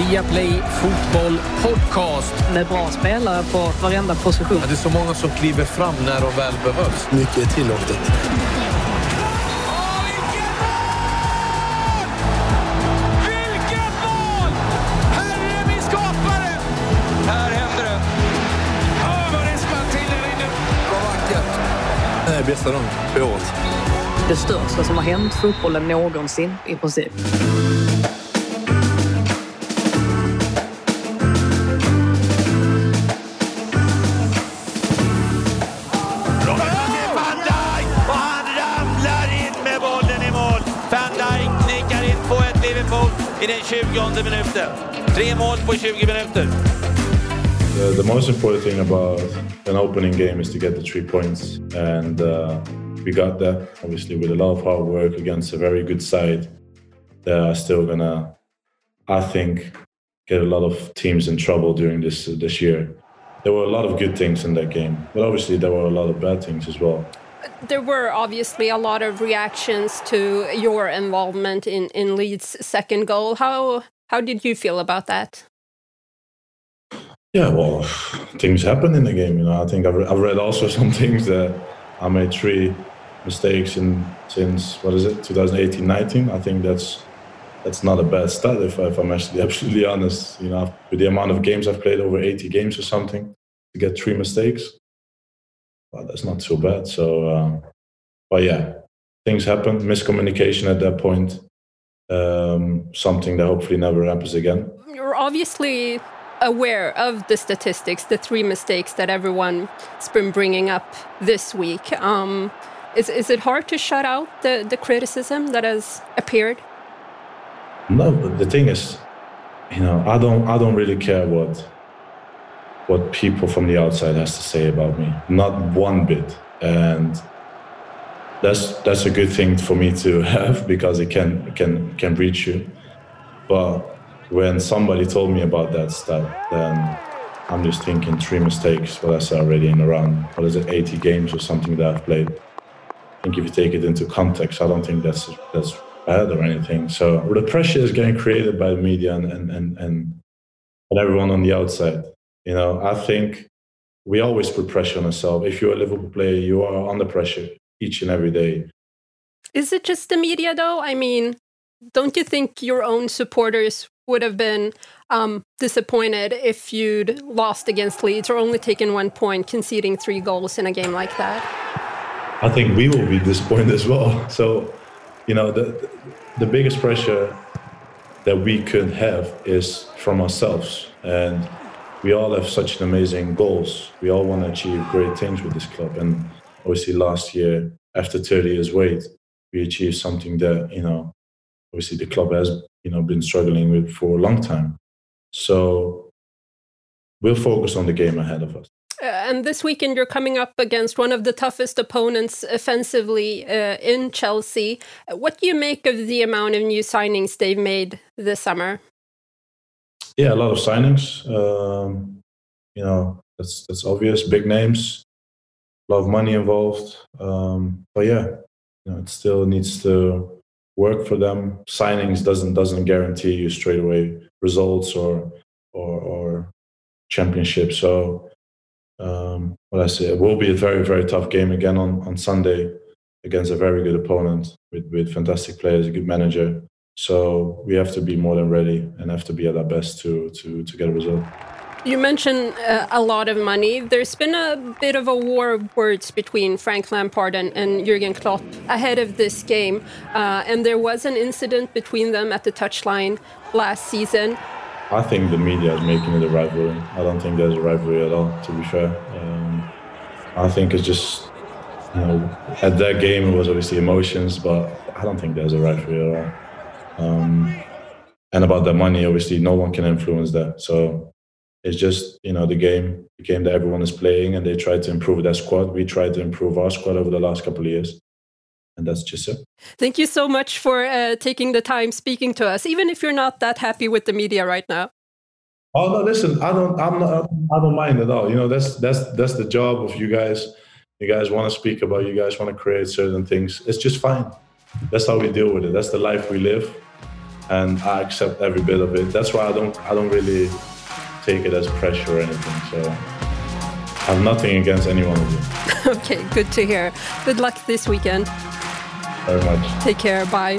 Viaplay Fotboll Podcast. Med bra spelare på varenda position. Ja, det är så många som kliver fram när de väl behövs. Mycket är tillåtet. Nej, bästa dagen på året. Det största som har hänt fotbollen någonsin i princip. I den 20 minuten. Tre mål på 20 minuter. The, the, most important thing about an opening game is to get the three points, and uh, we got that. Obviously, with a lot of hard work against a very good side, they are still gonna, I think, get a lot of teams in trouble during this this year. There were a lot of good things in that game, but obviously there were a lot of bad things as well. There were obviously a lot of reactions to your involvement in, in Leeds' second goal. How how did you feel about that? Yeah, well, things happen in the game. You know, I think I've, I've read also some things that I made three mistakes in since what is it, 2018, 19. I think that's that's not a bad start if, if I'm actually absolutely honest. You know, with the amount of games I've played, over 80 games or something, to get three mistakes, well, that's not so bad. So, um, but yeah, things happen. Miscommunication at that point. Um, something that hopefully never happens again. You're obviously aware of the statistics, the three mistakes that everyone's been bringing up this week. Um, is, is it hard to shut out the, the criticism that has appeared? No, but the thing is, you know, I don't I don't really care what what people from the outside has to say about me. Not one bit. And that's that's a good thing for me to have because it can can can reach you. But when somebody told me about that stuff, then I'm just thinking three mistakes. What I already in a around what is it, 80 games or something that I've played. I think if you take it into context, I don't think that's that's bad or anything. So the pressure is getting created by the media and and and, and everyone on the outside. You know, I think we always put pressure on ourselves. If you're a Liverpool player, you are under pressure each and every day. Is it just the media, though? I mean, don't you think your own supporters would have been um, disappointed if you'd lost against Leeds or only taken one point, conceding three goals in a game like that? I think we will be disappointed as well. So, you know, the the biggest pressure that we could have is from ourselves, and we all have such amazing goals. We all want to achieve great things with this club, and obviously last year, after 30 years wait, we achieved something that you know, obviously the club has you know been struggling with for a long time. So we'll focus on the game ahead of us. Uh, and this weekend, you're coming up against one of the toughest opponents offensively uh, in Chelsea. What do you make of the amount of new signings they've made this summer? Yeah, a lot of signings. Um, you know, that's that's obvious. Big names, a lot of money involved. Um, but yeah, you know, it still needs to work for them. Signings doesn't doesn't guarantee you straight away results or or, or championship. So um, what I say, it will be a very very tough game again on on Sunday against a very good opponent with with fantastic players, a good manager. So we have to be more than ready and have to be at our best to to to get a result. You mentioned uh, a lot of money. There's been a bit of a war of words between Frank Lampard and, and Jurgen Klopp ahead of this game, uh, and there was an incident between them at the touchline last season. I think the media is making it a rivalry. I don't think there's a rivalry at all. To be fair, um, I think it's just you know at that game it was obviously emotions, but I don't think there's a rivalry at all. Um, and about the money, obviously, no one can influence that. So it's just you know the game, the game that everyone is playing, and they try to improve their squad. We tried to improve our squad over the last couple of years, and that's just it. Thank you so much for uh, taking the time speaking to us, even if you're not that happy with the media right now. Oh no, listen, I don't, I'm not, I don't mind at all. You know, that's that's that's the job of you guys. You guys want to speak about, you guys want to create certain things. It's just fine. That's how we deal with it. That's the life we live and I accept every bit of it. That's why I don't I don't really take it as pressure or anything. So I have nothing against any one of you. okay, good to hear. Good luck this weekend. Very much. Take care. Bye.